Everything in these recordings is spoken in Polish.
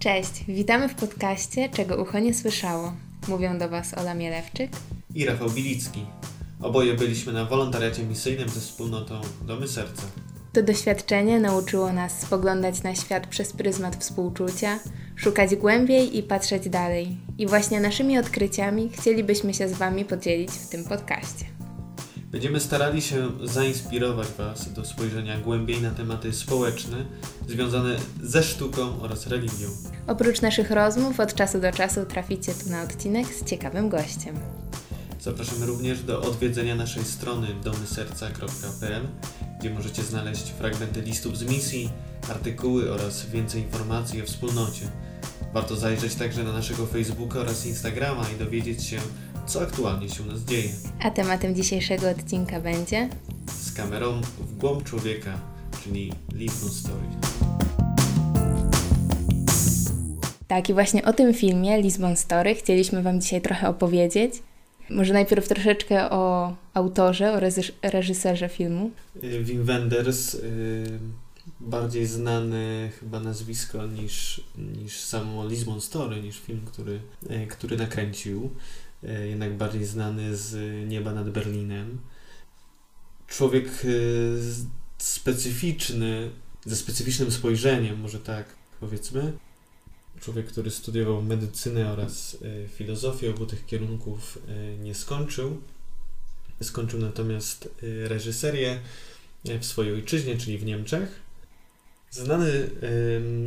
Cześć, witamy w podcaście Czego ucho nie słyszało. Mówią do Was Ola Mielewczyk i Rafał Bilicki. Oboje byliśmy na wolontariacie misyjnym ze wspólnotą Domy Serca. To doświadczenie nauczyło nas spoglądać na świat przez pryzmat współczucia, szukać głębiej i patrzeć dalej. I właśnie naszymi odkryciami chcielibyśmy się z Wami podzielić w tym podcaście. Będziemy starali się zainspirować Was do spojrzenia głębiej na tematy społeczne związane ze sztuką oraz religią. Oprócz naszych rozmów, od czasu do czasu traficie tu na odcinek z ciekawym gościem. Zapraszamy również do odwiedzenia naszej strony domyserca.pl, gdzie możecie znaleźć fragmenty listów z misji, artykuły oraz więcej informacji o wspólnocie. Warto zajrzeć także na naszego Facebooka oraz Instagrama i dowiedzieć się, co aktualnie się u nas dzieje. A tematem dzisiejszego odcinka będzie z kamerą w głąb człowieka, czyli Lisbon Story. Tak, i właśnie o tym filmie Lisbon Story chcieliśmy Wam dzisiaj trochę opowiedzieć. Może najpierw troszeczkę o autorze, o reżyserze filmu. Y, Wim Wenders, yy, bardziej znany chyba nazwisko niż, niż samo Lisbon Story, niż film, który, yy, który nakręcił. E, jednak bardziej znany z Nieba nad Berlinem. Człowiek e, specyficzny, ze specyficznym spojrzeniem, może tak powiedzmy. Człowiek, który studiował medycynę oraz e, filozofię, obu tych kierunków nie skończył. Skończył natomiast reżyserię w swojej ojczyźnie, czyli w Niemczech. Znany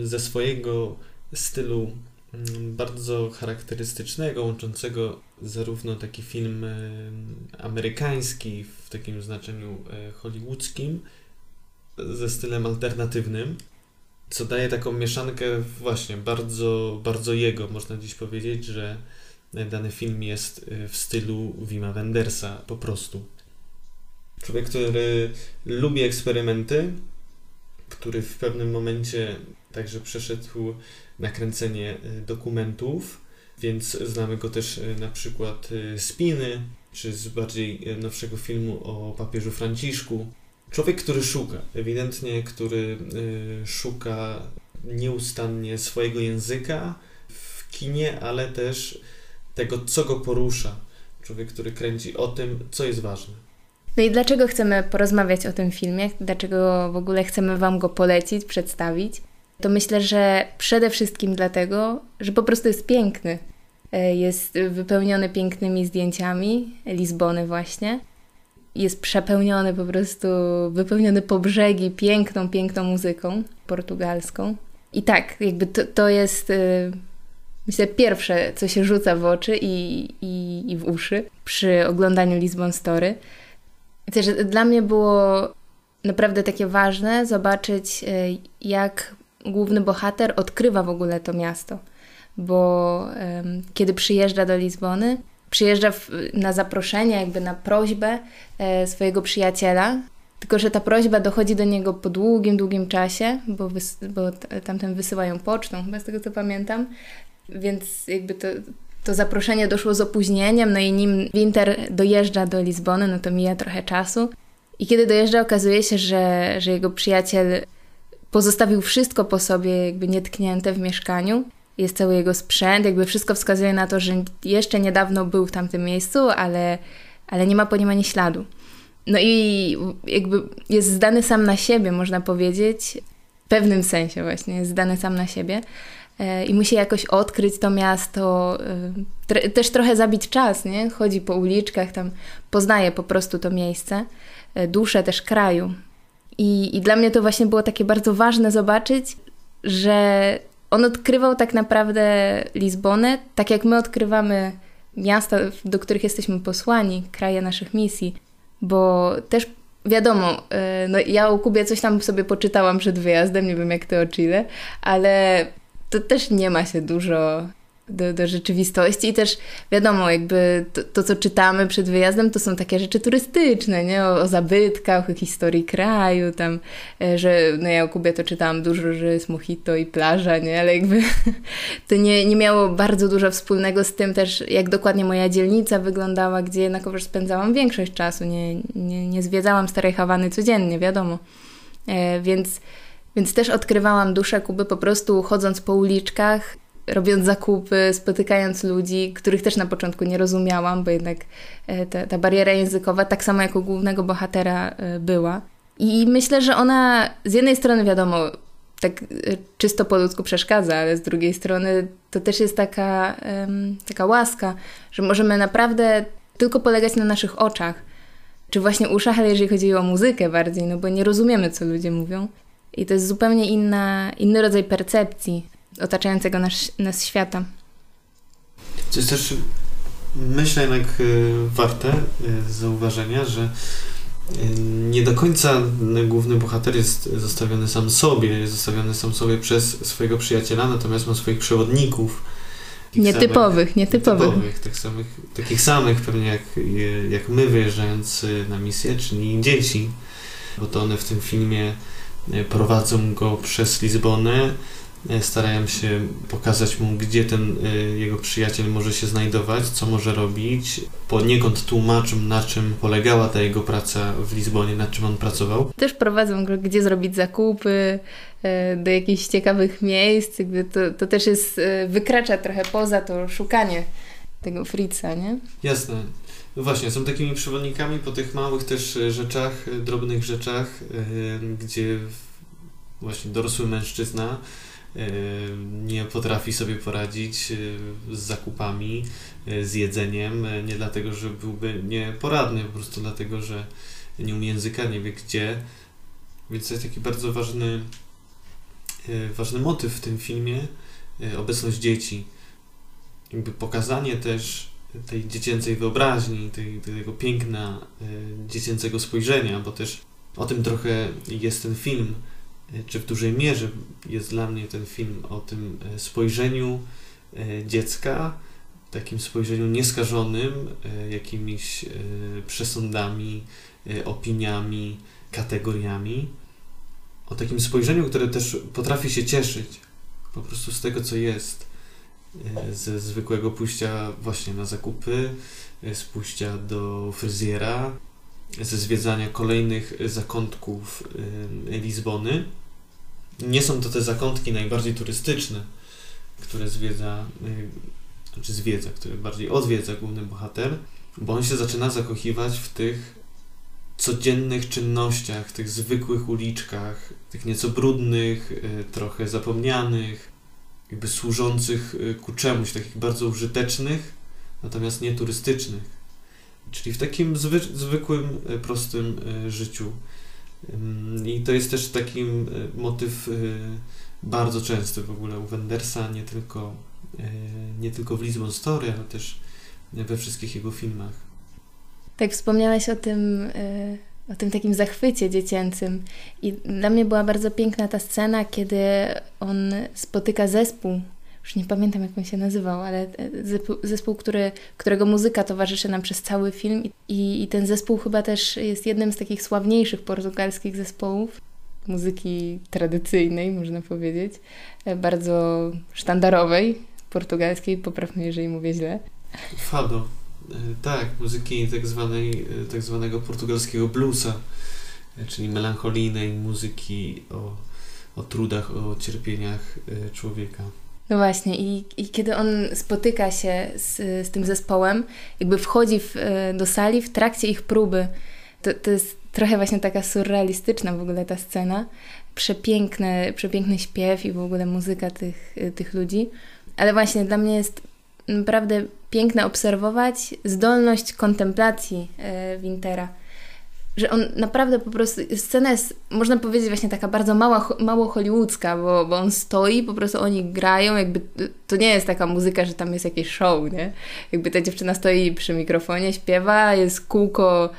ze swojego stylu Mm, bardzo charakterystycznego, łączącego zarówno taki film amerykański w takim znaczeniu e, hollywoodzkim ze stylem alternatywnym, co daje taką mieszankę właśnie bardzo, bardzo jego. Można dziś powiedzieć, że dany film jest e, w stylu Wima Wendersa po prostu. Człowiek, który lubi eksperymenty, który w pewnym momencie także przeszedł nakręcenie y, dokumentów, więc znamy go też y, na przykład Spiny, czy z bardziej y, nowszego filmu o papieżu Franciszku. Człowiek, który szuka, ewidentnie, który szuka nieustannie swojego języka w kinie, ale też tego, co go porusza. Człowiek, który kręci o tym, co jest ważne. No i dlaczego chcemy porozmawiać o tym filmie? Dlaczego w ogóle chcemy Wam go polecić, przedstawić? To myślę, że przede wszystkim dlatego, że po prostu jest piękny. E, jest wypełniony pięknymi zdjęciami Lizbony właśnie. Jest przepełniony po prostu, wypełniony po brzegi piękną, piękną muzyką portugalską. I tak, jakby to, to jest e, myślę, pierwsze, co się rzuca w oczy i, i, i w uszy przy oglądaniu Lisbon Story. Też dla mnie było naprawdę takie ważne zobaczyć, e, jak główny bohater odkrywa w ogóle to miasto. Bo um, kiedy przyjeżdża do Lizbony, przyjeżdża w, na zaproszenie, jakby na prośbę e, swojego przyjaciela, tylko że ta prośba dochodzi do niego po długim, długim czasie, bo, wys, bo tamten wysyłają pocztą, chyba z tego co pamiętam, więc jakby to, to zaproszenie doszło z opóźnieniem, no i nim Winter dojeżdża do Lizbony, no to mija trochę czasu. I kiedy dojeżdża, okazuje się, że, że jego przyjaciel pozostawił wszystko po sobie, jakby nietknięte w mieszkaniu. Jest cały jego sprzęt, jakby wszystko wskazuje na to, że jeszcze niedawno był w tamtym miejscu, ale, ale nie ma po nim ani śladu. No i jakby jest zdany sam na siebie, można powiedzieć, w pewnym sensie właśnie, jest zdany sam na siebie. E, i musi jakoś odkryć to miasto, e, też trochę zabić czas, nie? Chodzi po uliczkach, tam poznaje po prostu to miejsce, e, duszę też kraju. I, I dla mnie to właśnie było takie bardzo ważne zobaczyć, że on odkrywał tak naprawdę Lizbonę, tak jak my odkrywamy miasta, do których jesteśmy posłani, kraje naszych misji, bo też wiadomo, no ja o Kubie coś tam sobie poczytałam przed wyjazdem, nie wiem jak ty o Chile, ale to też nie ma się dużo do, do rzeczywistości i też wiadomo, jakby to, to, co czytamy przed wyjazdem, to są takie rzeczy turystyczne, nie? O, o zabytkach, o historii kraju, tam, e, że no ja o Kubie to czytałam dużo, że jest mojito i plaża, nie? Ale jakby to nie, nie miało bardzo dużo wspólnego z tym też, jak dokładnie moja dzielnica wyglądała, gdzie jednakowoż spędzałam większość czasu, nie, nie, nie zwiedzałam Starej Hawany codziennie, wiadomo. E, więc Więc też odkrywałam duszę Kuby po prostu chodząc po uliczkach, robiąc zakupy, spotykając ludzi, których też na początku nie rozumiałam, bo jednak e, ta, ta bariera językowa, tak samo jak u głównego bohatera, e, była. I myślę, że ona z jednej strony, wiadomo, tak e, czysto po ludzku przeszkadza, ale z drugiej strony to też jest taka, taka łaska, że możemy naprawdę tylko polegać na naszych oczach, czy właśnie uszach, ale jeżeli chodzi o muzykę bardziej, no bo nie rozumiemy, co ludzie mówią. I to jest zupełnie inna, inny rodzaj percepcji otaczającego nas, nas świata. To jest też, myślę, jednak y, warte y, zauważenia, że y, nie do końca główny bohater jest zostawiony sam sobie, jest zostawiony sam sobie przez swojego przyjaciela, natomiast ma swoich przewodników. Nietypowych, samych, nietypowych. nietypowych tak samych, takich samych pewnie jak, jak my wyjeżdżając na misję, czyli dzieci, bo to one w tym filmie prowadzą go przez Lizbonę, E, starają się pokazać mu, gdzie ten e, jego przyjaciel może się znajdować, co może robić. Poniekąd tłumaczą, na czym polegała ta jego praca w Lizbonie, nad czym on pracował. Też prowadzą go, gdzie zrobić zakupy, e, do jakichś ciekawych miejsc. To, to też jest, wykracza trochę poza to szukanie tego Fritza, nie? Jasne. No właśnie, są takimi przewodnikami po tych małych też rzeczach, drobnych rzeczach, gdzie właśnie dorosły mężczyzna nie potrafi sobie poradzić z zakupami, z jedzeniem, nie dlatego, że byłby nieporadny, po prostu dlatego, że nie umie języka, nie wie gdzie. Więc to jest taki bardzo ważny, ważny motyw w tym filmie, obecność dzieci. Jakby pokazanie też tej dziecięcej wyobraźni, tej, tego piękna dziecięcego spojrzenia, bo też o tym trochę jest ten film, czy w dużej mierze jest dla mnie ten film o tym e, spojrzeniu e, dziecka, takim spojrzeniu nieskażonym e, jakimiś przesądami, opiniami, kategoriami, o takim spojrzeniu, które też potrafi się cieszyć po prostu z tego, co jest, ze zwykłego pójścia właśnie na zakupy, z pójścia do fryzjera, ze zwiedzania kolejnych zakątków Lizbony. Nie są to te zakątki najbardziej turystyczne, które zwiedza, znaczy zwiedza, które bardziej odwiedza główny bohater, bo on się zaczyna zakochiwać w tych codziennych czynnościach, tych zwykłych uliczkach, tych nieco brudnych, trochę zapomnianych, jakby służących y, ku czemuś, takich bardzo użytecznych, natomiast nie turystycznych. Czyli w takim zwy, zwykłym, prostym życiu i to jest też taki motyw bardzo częsty w ogóle u Wendersa, nie tylko, nie tylko w Lisbon Story, ale też we wszystkich jego filmach. Tak, wspomniałeś o tym, o tym takim zachwycie dziecięcym. I dla mnie była bardzo piękna ta scena, kiedy on spotyka zespół już nie pamiętam jak on się nazywał, ale e, zespół, który, którego muzyka towarzyszy nam przez cały film i, i ten zespół chyba też jest jednym z takich sławniejszych portugalskich zespołów muzyki tradycyjnej, można powiedzieć, e, bardzo sztandarowej, portugalskiej, poprawnie jeżeli mówię źle. Fado. E, tak, muzyki tak, zwanej, tak zwanego portugalskiego bluesa, czyli melancholijnej muzyki o, o trudach, o cierpieniach człowieka. No właśnie, i, i kiedy on spotyka się z, z tym zespołem, jakby wchodzi w, do sali w trakcie ich próby, to, to jest trochę właśnie taka surrealistyczna w ogóle ta scena. Przepiękny, przepiękny śpiew i w ogóle muzyka tych, tych ludzi. Ale właśnie dla mnie jest naprawdę piękne obserwować zdolność kontemplacji e, Wintera że on naprawdę po prostu, scena jest, można powiedzieć, właśnie taka bardzo mała, mało hollywoodzka, bo, bo on stoi, po prostu oni grają, jakby to nie jest taka muzyka, że tam jest jakieś show, nie? Jakby ta dziewczyna stoi przy mikrofonie, śpiewa, jest kółko,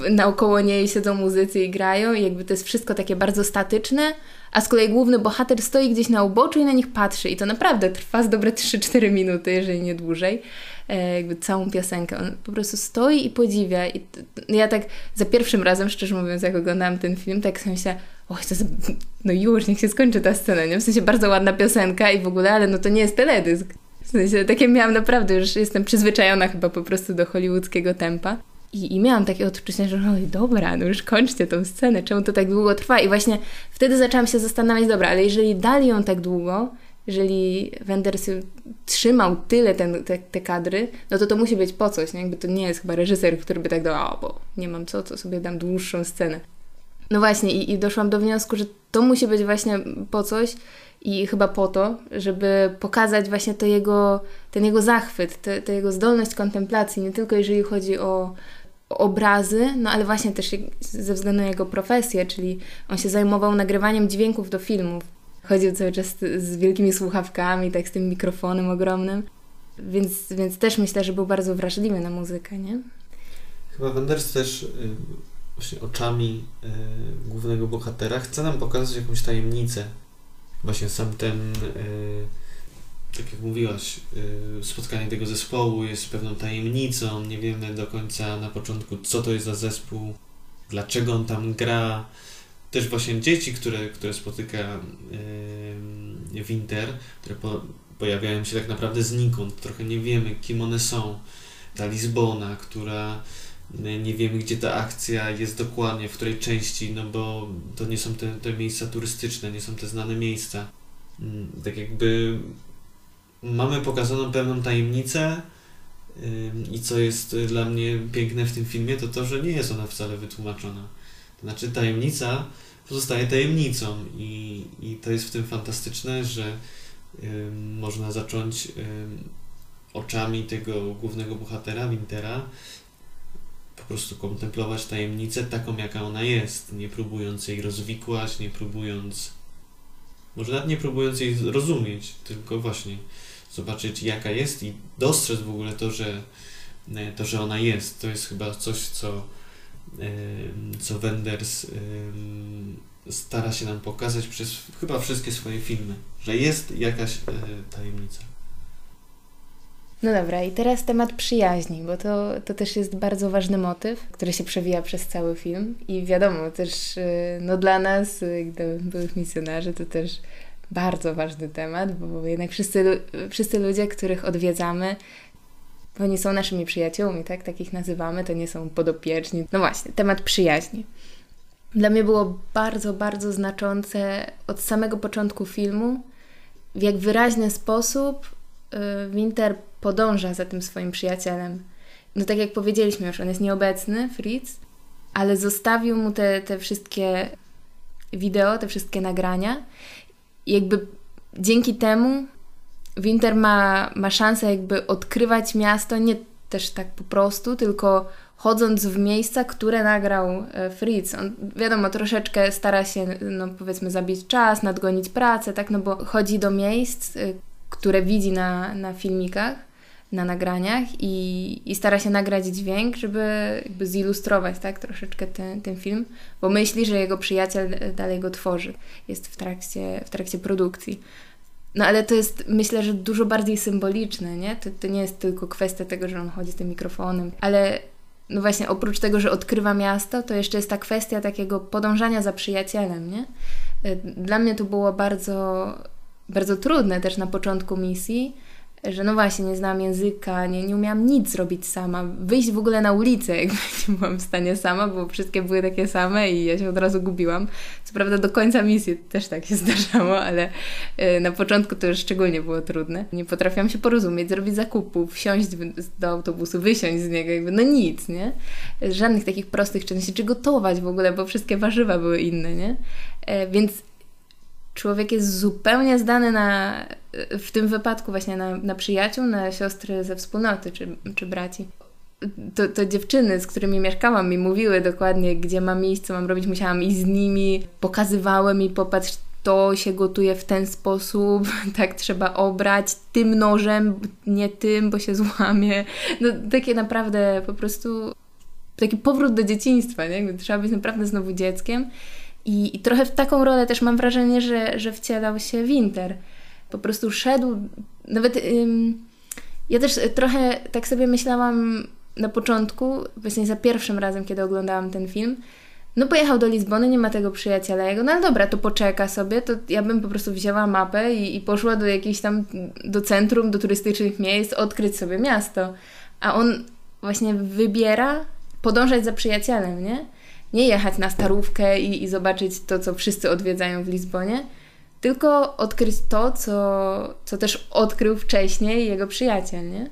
yy, naokoło niej siedzą muzycy i grają i jakby to jest wszystko takie bardzo statyczne, a z kolei główny bohater stoi gdzieś na uboczu i na nich patrzy i to naprawdę trwa z dobre 3-4 minuty, jeżeli nie dłużej. E, jakby całą piosenkę. On po prostu stoi i podziwia. I ja tak za pierwszym razem, szczerze mówiąc, jak oglądałam ten film, tak sobie myślałam, oj, to no już, niech się skończy ta scena, nie? W sensie bardzo ładna piosenka i w ogóle, ale no to nie jest teledysk. W sensie takie miałam naprawdę, już jestem przyzwyczajona chyba po prostu do hollywoodzkiego tempa. I, I miałam takie odczucie, że no dobra, no już kończcie tą scenę, czemu to tak długo trwa? I właśnie wtedy zaczęłam się zastanawiać, dobra, ale jeżeli dali ją tak długo, jeżeli Wenders trzymał tyle ten, te, te kadry, no to to musi być po coś, nie? Jakby to nie jest chyba reżyser, który by tak dał, bo nie mam co, to sobie dam dłuższą scenę. No właśnie i, i doszłam do wniosku, że to musi być właśnie po coś i chyba po to, żeby pokazać właśnie to jego, ten jego zachwyt, tę jego zdolność kontemplacji, nie tylko jeżeli chodzi o obrazy, no ale właśnie też ze względu na jego profesję, czyli on się zajmował nagrywaniem dźwięków do filmów. Chodził cały czas z wielkimi słuchawkami, tak z tym mikrofonem ogromnym. Więc, więc też myślę, że był bardzo wrażliwy na muzykę, nie? Chyba Wenders też y, właśnie oczami y, głównego bohatera chce nam pokazać jakąś tajemnicę. Właśnie sam ten, y, tak jak mówiłaś, spotkanie tego zespołu jest pewną tajemnicą. Nie wiemy do końca na początku, co to jest za zespół, dlaczego on tam gra też właśnie dzieci, które, które spotyka yy, Winter, które po, pojawiają się tak naprawdę znikąd, trochę nie wiemy, kim one są. Ta Lizbona, która yy, nie wiemy, gdzie ta akcja jest dokładnie, w której części, no bo to nie są te, te miejsca turystyczne, nie są te znane miejsca. Yy, tak jakby mamy pokazaną pewną tajemnicę, i co jest dla mnie piękne w tym filmie, to to, że nie jest ona wcale wytłumaczona. To znaczy tajemnica pozostaje tajemnicą i, i to jest w tym fantastyczne, że y, można zacząć y, oczami tego głównego bohatera, Wintera, po prostu kontemplować tajemnicę taką, jaka ona jest, nie próbując jej rozwikłać, nie próbując, może nawet nie próbując jej rozumieć, tylko właśnie zobaczyć, jaka jest i dostrzec w ogóle to, że, to, że ona jest. To jest chyba coś, co co Wenders stara się nam pokazać przez chyba wszystkie swoje filmy, że jest jakaś e, tajemnica. No dobra, i teraz temat przyjaźni, bo to, to też jest bardzo ważny motyw, który się przewija przez cały film. I wiadomo, też e, no dla nas, byłych misjonarzy, to też bardzo ważny temat, bo jednak wszyscy, wszyscy ludzie, których odwiedzamy, oni są naszymi przyjaciółmi, tak? Takich nazywamy, to nie są podopieczni. No właśnie, temat przyjaźni. Dla mnie było bardzo, bardzo znaczące od samego początku filmu, w jak wyraźny sposób y, Winter podąża za tym swoim przyjacielem. No tak jak powiedzieliśmy już, on jest nieobecny, Fritz, ale zostawił mu te, te wszystkie wideo, te wszystkie nagrania. Jakby dzięki temu Winter ma, ma szansę jakby odkrywać miasto nie też tak po prostu, tylko chodząc w miejsca, które nagrał e, Fritz. On, wiadomo, troszeczkę stara się, no powiedzmy, zabić czas, nadgonić pracę, tak, no bo chodzi do miejsc, e, które widzi na, na filmikach, na nagraniach i, i stara się nagrać dźwięk, żeby jakby zilustrować, tak, troszeczkę ten, ten film, bo myśli, że jego przyjaciel dalej go tworzy, jest w trakcie, w trakcie produkcji. No ale to jest, myślę, że dużo bardziej symboliczne, nie? To, to nie jest tylko kwestia tego, że on chodzi z tym mikrofonem, ale no właśnie, oprócz tego, że odkrywa miasto, to jeszcze jest ta kwestia takiego podążania za przyjacielem, nie? Dla mnie to było bardzo, bardzo trudne też na początku misji, że no właśnie, nie znałam języka, nie, nie umiałam nic zrobić sama. Wyjść w ogóle na ulicę, jakby nie byłam w stanie sama, bo wszystkie były takie same i ja się od razu gubiłam. Co prawda do końca misji też tak się zdarzało, ale y, na początku to już szczególnie było trudne. Nie potrafiłam się porozumieć, zrobić zakupów, wsiąść do autobusu, wysiąść z niego, jakby no nic, nie? Żadnych takich prostych czynności, czy gotować w ogóle, bo wszystkie warzywa były inne, nie? E, więc człowiek jest zupełnie zdany na, w tym wypadku właśnie na, na przyjaciół, na siostry ze wspólnoty czy, czy braci. To, to dziewczyny, z którymi mieszkałam, mi mówiły dokładnie, gdzie mam iść, co mam robić. Musiałam iść z nimi, pokazywały mi, popatrz, to się gotuje w ten sposób, tak trzeba obrać tym nożem, nie tym, bo się złamie. No takie naprawdę po prostu taki powrót do dzieciństwa, nie? Trzeba być naprawdę znowu dzieckiem. I, I, trochę w taką rolę też mam wrażenie, że, że wcielał się Winter. Po prostu szedł, nawet ym, ja też trochę tak sobie myślałam na początku, właśnie za pierwszym razem, kiedy oglądałam ten film, no pojechał do Lizbony, nie ma tego przyjaciela jego, no ale dobra, to poczeka sobie, to ja bym po prostu wzięła mapę i, i poszła do jakiejś tam, do centrum, do turystycznych miejsc, odkryć sobie miasto. A on właśnie wybiera podążać za przyjacielem, nie? Nie jechać na starówkę i, i zobaczyć to, co wszyscy odwiedzają w Lizbonie, tylko odkryć to, co, co też odkrył wcześniej jego przyjaciel, nie?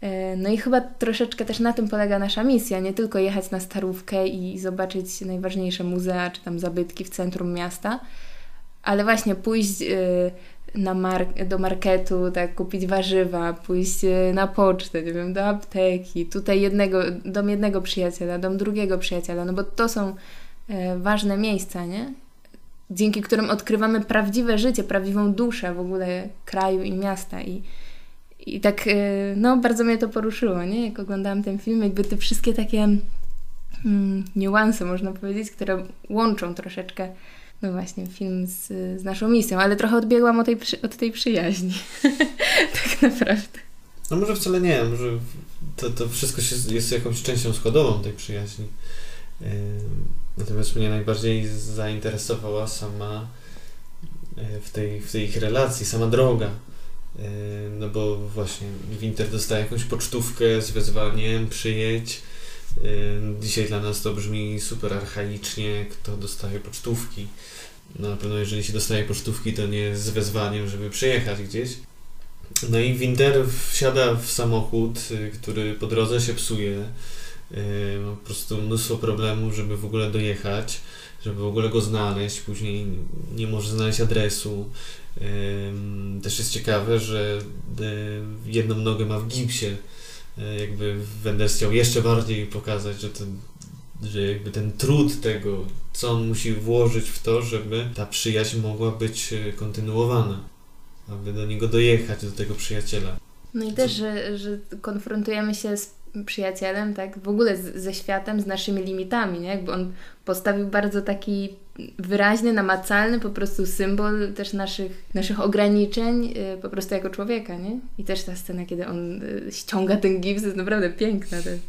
E, no i chyba troszeczkę też na tym polega nasza misja, nie tylko jechać na starówkę i zobaczyć najważniejsze muzea czy tam zabytki w centrum miasta, ale właśnie pójść e, na mar- do marketu, tak, kupić warzywa, pójść e, na pocztę, nie wiem, do apteki, tutaj jednego, dom jednego przyjaciela, dom drugiego przyjaciela, no bo to są ważne miejsca, nie? Dzięki którym odkrywamy prawdziwe życie, prawdziwą duszę w ogóle kraju i miasta i i tak, y, no, bardzo mnie to poruszyło, nie? Jak oglądałam ten film, jakby te wszystkie takie mm, niuanse, można powiedzieć, które łączą troszeczkę, no właśnie, film z, z naszą misją, ale trochę odbiegłam od tej, od tej przyjaźni. tak naprawdę. No może wcale nie, może to, to wszystko się, jest jakąś częścią składową tej przyjaźni. Natomiast mnie najbardziej zainteresowała sama e, w tej, w tej ich relacji, sama droga Yy, no bo właśnie Winter dostaje jakąś pocztówkę z wezwaniem przyjedź. Dzisiaj dla nas to brzmi super archaicznie, kto dostaje pocztówki. No na pewno jeżeli się dostaje pocztówki, to nie z wezwaniem, żeby przyjechać gdzieś. No i Winter wsiada w samochód, yy, który po drodze się psuje. Ma po prostu mnóstwo problemów, żeby w ogóle dojechać, żeby w ogóle go znaleźć. Później nie może znaleźć adresu. Też jest ciekawe, że jedną nogę ma w gipsie. E, jakby Wenders chciał jeszcze bardziej pokazać, że ten, że jakby ten trud tego, co on musi włożyć w to, żeby ta przyjaźń mogła być e, kontynuowana, aby do niego dojechać, do tego przyjaciela. No i też, że, że konfrontujemy się z przyjacielem, tak, w ogóle z, ze światem, z naszymi limitami, nie? Jakby on postawił bardzo taki wyraźny, namacalny po prostu symbol też naszych, naszych ograniczeń y, po prostu jako człowieka, nie? I też ta scena, kiedy on y, ściąga ten gips jest naprawdę piękna też.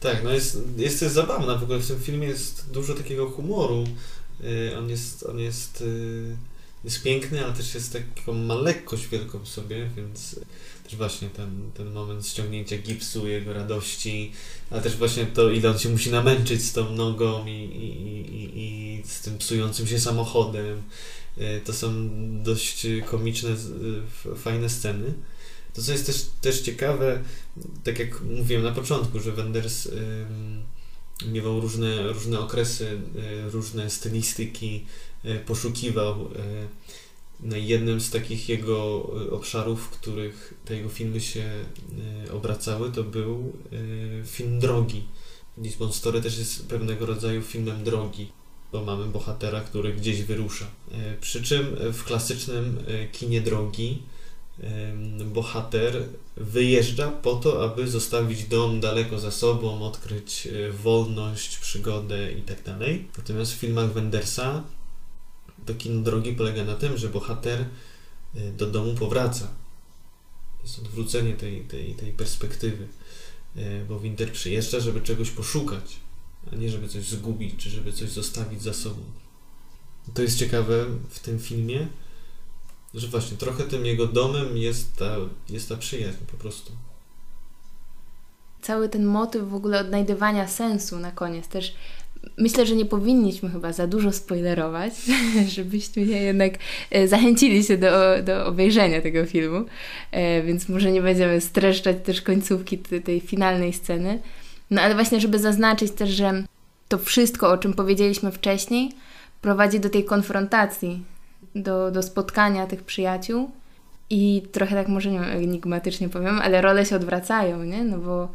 Tak, no jest, jest też zabawna, w ogóle w tym filmie jest dużo takiego humoru, y, on jest, on jest, jest piękny, ale też jest taką ma lekkość wielką w sobie, więc też właśnie ten, ten moment ściągnięcia gipsu, jego radości, ale też właśnie to, ile on się musi namęczyć z tą nogą i, i, i, i z tym psującym się samochodem. E, to są dość komiczne, fajne sceny. To, co jest też, też ciekawe, tak jak mówiłem na początku, że Wenders miewał różne, różne okresy, e, różne stylistyki, e, poszukiwał no jednym z takich jego e, obszarów, w których te jego filmy się e, obracały, to był e, film drogi. Lisbon Story też jest pewnego rodzaju filmem drogi, bo mamy bohatera, który gdzieś wyrusza. Przy czym w klasycznym kinie drogi bohater wyjeżdża po to, aby zostawić dom daleko za sobą, odkryć wolność, przygodę itd. Tak Natomiast w filmach Wendersa to kino drogi polega na tym, że bohater y, do domu powraca. Jest odwrócenie tej, tej, tej perspektywy, y, bo Winter przyjeżdża, żeby czegoś poszukać, a nie żeby coś zgubić, czy żeby coś zostawić za sobą. To jest ciekawe w tym filmie, że właśnie trochę tym jego domem jest ta, jest ta przyjaźń po prostu. Cały ten motyw w ogóle odnajdywania sensu na koniec też Myślę, że nie powinniśmy chyba za dużo spoilerować, żebyśmy jednak e, zachęcili się do, do obejrzenia tego filmu, e, więc może nie będziemy streszczać też końcówki tej, tej finalnej sceny. No ale właśnie, żeby zaznaczyć też, że to wszystko, o czym powiedzieliśmy wcześniej, prowadzi do tej konfrontacji, do, do spotkania tych przyjaciół i trochę tak może, nie wiem, enigmatycznie powiem, ale role się odwracają, nie? No bo,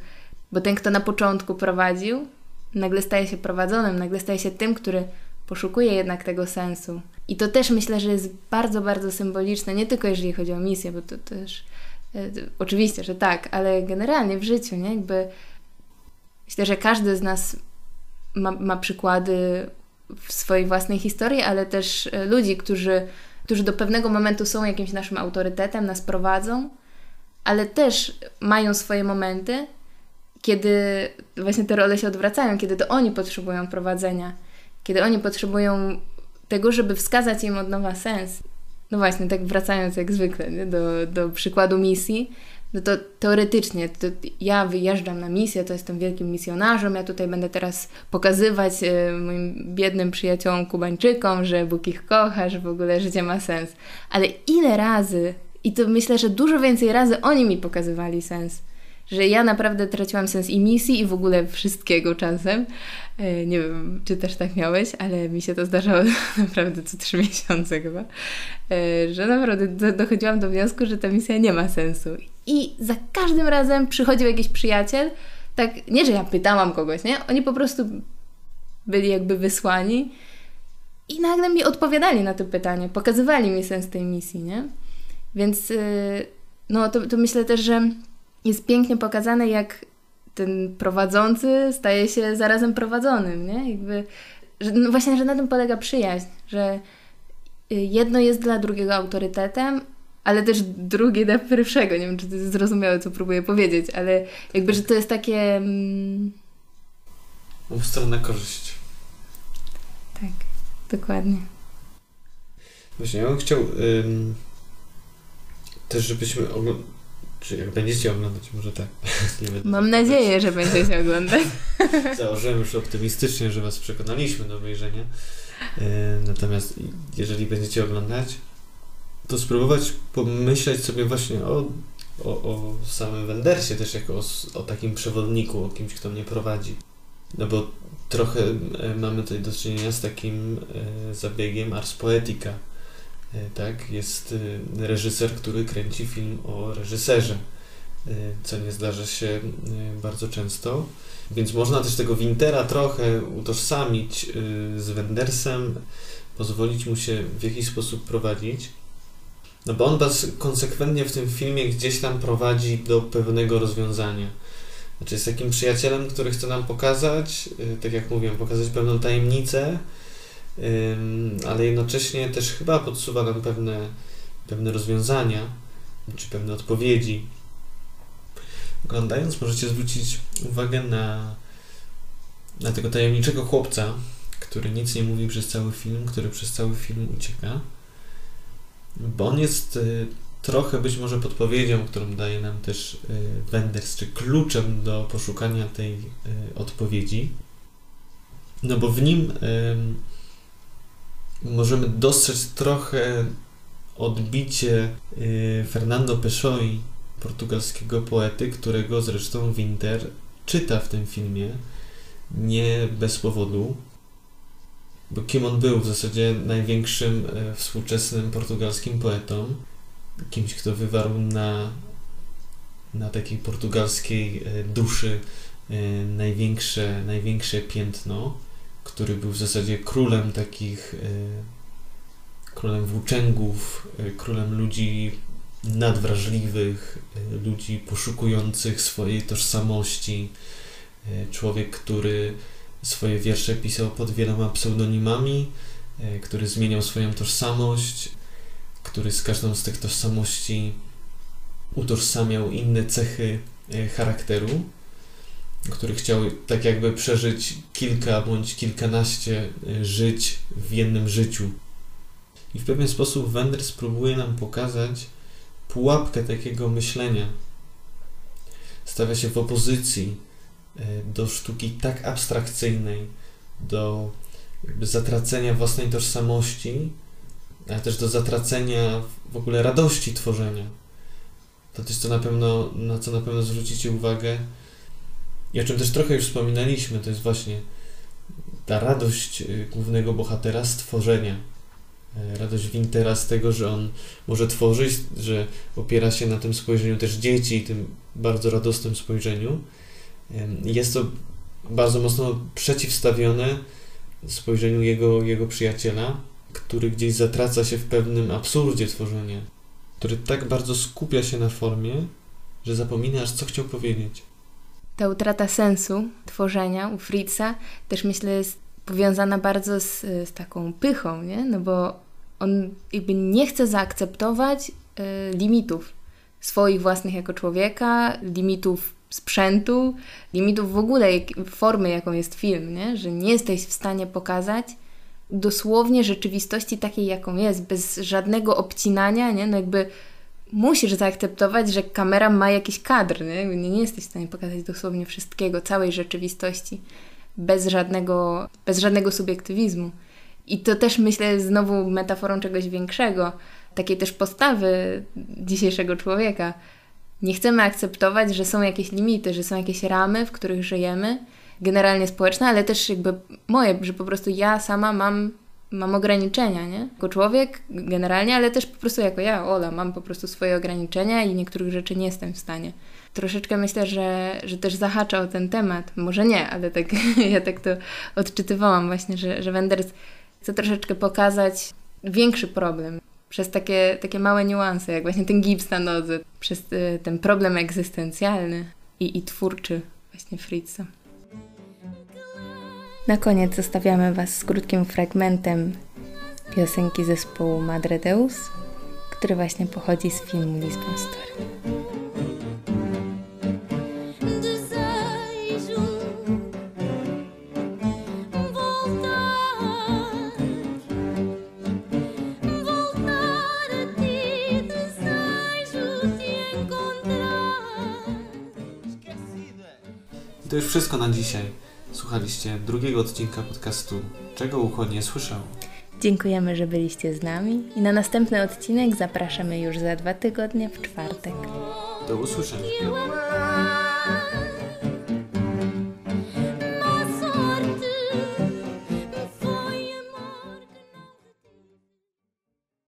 bo ten, kto na początku prowadził, nagle staje się prowadzonym, nagle staje się tym, który poszukuje jednak tego sensu. I to też myślę, że jest bardzo, bardzo symboliczne, nie tylko jeżeli chodzi o misję, bo to też e, oczywiście, że tak, ale generalnie w życiu, nie? Jakby myślę, że każdy z nas ma, ma przykłady w swojej własnej historii, ale też e, ludzi, którzy, którzy do pewnego momentu są jakimś naszym autorytetem, nas prowadzą, ale też mają swoje momenty, kiedy właśnie te role się odwracają, kiedy to oni potrzebują prowadzenia, kiedy oni potrzebują tego, żeby wskazać im od nowa sens. No właśnie, tak wracając jak zwykle nie? Do, do przykładu misji, no to teoretycznie to ja wyjeżdżam na misję, to jestem wielkim misjonarzem, ja tutaj będę teraz pokazywać y, moim biednym przyjaciołom Kubańczykom, że Bóg ich kocha, że w ogóle życie ma sens. Ale ile razy, i to myślę, że dużo więcej razy oni mi pokazywali sens że ja naprawdę traciłam sens i misji, i w ogóle wszystkiego czasem. E, nie wiem, czy też tak miałeś, ale mi się to zdarzało naprawdę co trzy miesiące chyba, e, że naprawdę dochodziłam do wniosku, że ta misja nie ma sensu. I za każdym razem przychodził jakiś przyjaciel, tak, nie, że ja pytałam kogoś, nie? Oni po prostu byli jakby wysłani i nagle mi odpowiadali na to pytanie, pokazywali mi sens tej misji, nie? Więc e, no to, to myślę też, że jest pięknie pokazane, jak ten prowadzący staje się zarazem prowadzonym, nie? Jakby, że, no właśnie, że na tym polega przyjaźń, że y, jedno jest dla drugiego autorytetem, ale też drugie dla pierwszego. Nie wiem, czy to jest zrozumiałe, co próbuję powiedzieć, ale jakby, że to jest takie... Mm... Obustronna korzyść. Tak, dokładnie. Właśnie, ja bym chciał ym, też, żebyśmy czy jak będziecie oglądać, może tak. Mam nadzieję, że będziecie oglądać. Założyłem już optymistycznie, że Was przekonaliśmy do obejrzenia. E, natomiast jeżeli będziecie oglądać, to spróbować pomyśleć sobie właśnie o, o, o samym Wendersie też jako o, o takim przewodniku, o kimś, kto mnie prowadzi. No bo trochę e, mamy tutaj do czynienia z takim e, zabiegiem ars poetica, tak? Jest e, reżyser, który kręci film o reżyserze, e, co nie zdarza się bardzo często. Więc można też tego Wintera trochę utożsamić z Wendersem, pozwolić mu się w jakiś sposób prowadzić. No bo on was konsekwentnie w tym filmie gdzieś tam prowadzi do pewnego rozwiązania. Znaczy jest takim przyjacielem, który chce nam pokazać, tak jak mówiłem, pokazać pewną tajemnicę, ale jednocześnie też chyba podsuwa nam pewne, pewne rozwiązania, czy pewne odpowiedzi. Oglądając możecie zwrócić uwagę na, na tego tajemniczego chłopca, który nic nie mówi przez cały film, który przez cały film ucieka, bo on jest y, trochę być może podpowiedzią, którą daje nam też y, Wenders, czy kluczem do poszukania tej y, odpowiedzi. No bo w nim możemy dostrzec trochę odbicie y, Fernando Pessoa, portugalskiego poety, którego zresztą Winter czyta w tym filmie nie bez powodu, bo kim on był w zasadzie największym e, współczesnym portugalskim poetą, kimś, kto wywarł na, na takiej portugalskiej e, duszy e, największe, największe piętno który był w zasadzie królem takich, e, królem włóczęgów, e, królem ludzi nadwrażliwych, e, ludzi poszukujących swojej tożsamości. Człowiek, który swoje wiersze pisał pod wieloma pseudonimami, który zmieniał swoją tożsamość, który z każdą z tych tożsamości utożsamiał inne cechy charakteru który chciał tak jakby przeżyć kilka bądź kilkanaście e, żyć w jednym życiu. I w pewien sposób Wenders próbuje nam pokazać pułapkę takiego myślenia. Stawia się w opozycji e, do sztuki tak abstrakcyjnej, do jakby zatracenia własnej tożsamości, ale też do zatracenia w ogóle radości tworzenia. To też co na pewno, na co na pewno zwrócicie uwagę, i o czym też trochę już wspominaliśmy, to jest właśnie ta radość y, głównego bohatera stworzenia. E, radość Wintera z tego, że on może tworzyć, że opiera się na tym spojrzeniu też dzieci, tym bardzo radosnym spojrzeniu. Jest to bardzo mocno przeciwstawione spojrzeniu jego, jego przyjaciela, który gdzieś zatraca się w pewnym absurdzie tworzenia, który tak bardzo skupia się na formie, że zapominasz, co chciał powiedzieć ta utrata sensu tworzenia u Fritza też myślę jest powiązana bardzo z, z taką pychą, nie? No bo on jakby nie chce zaakceptować y, limitów swoich własnych jako człowieka, limitów sprzętu, limitów w ogóle jak, formy, jaką jest film, nie? Że nie jesteś w stanie pokazać dosłownie rzeczywistości takiej, jaką jest, bez żadnego obcinania, nie? No jakby musisz zaakceptować, że kamera ma jakiś kadr, nie? Nie, jesteś w stanie pokazać dosłownie wszystkiego, całej rzeczywistości bez żadnego, bez żadnego subiektywizmu. I to też myślę znowu metaforą czegoś większego, takiej też postawy dzisiejszego człowieka. Nie chcemy akceptować, że są jakieś limity, że są jakieś ramy, w których żyjemy, generalnie społeczne, ale też jakby moje, że po prostu ja sama mam, mam ograniczenia, nie? Jako człowiek generalnie, ale też po prostu jako ja, Ola, mam po prostu swoje ograniczenia i niektórych rzeczy nie jestem w stanie. Troszeczkę myślę, że, że też zahacza o ten temat. Może nie, ale tak ja tak to odczytywałam właśnie, że, że Wenders chce troszeczkę pokazać większy problem przez takie, takie małe niuanse, jak właśnie ten gips na nodze, przez y, ten problem egzystencjalny i, i twórczy właśnie Fritza. Na koniec zostawiamy Was z krótkim fragmentem piosenki zespołu Madre Deus, który właśnie pochodzi z filmu Lisbon Story. to już wszystko na dzisiaj. Słuchaliście drugiego odcinka podcastu Czego ucho nie słyszał. Dziękujemy, że byliście z nami i na następny odcinek zapraszamy już za dwa tygodnie w czwartek. Do usłyszenia.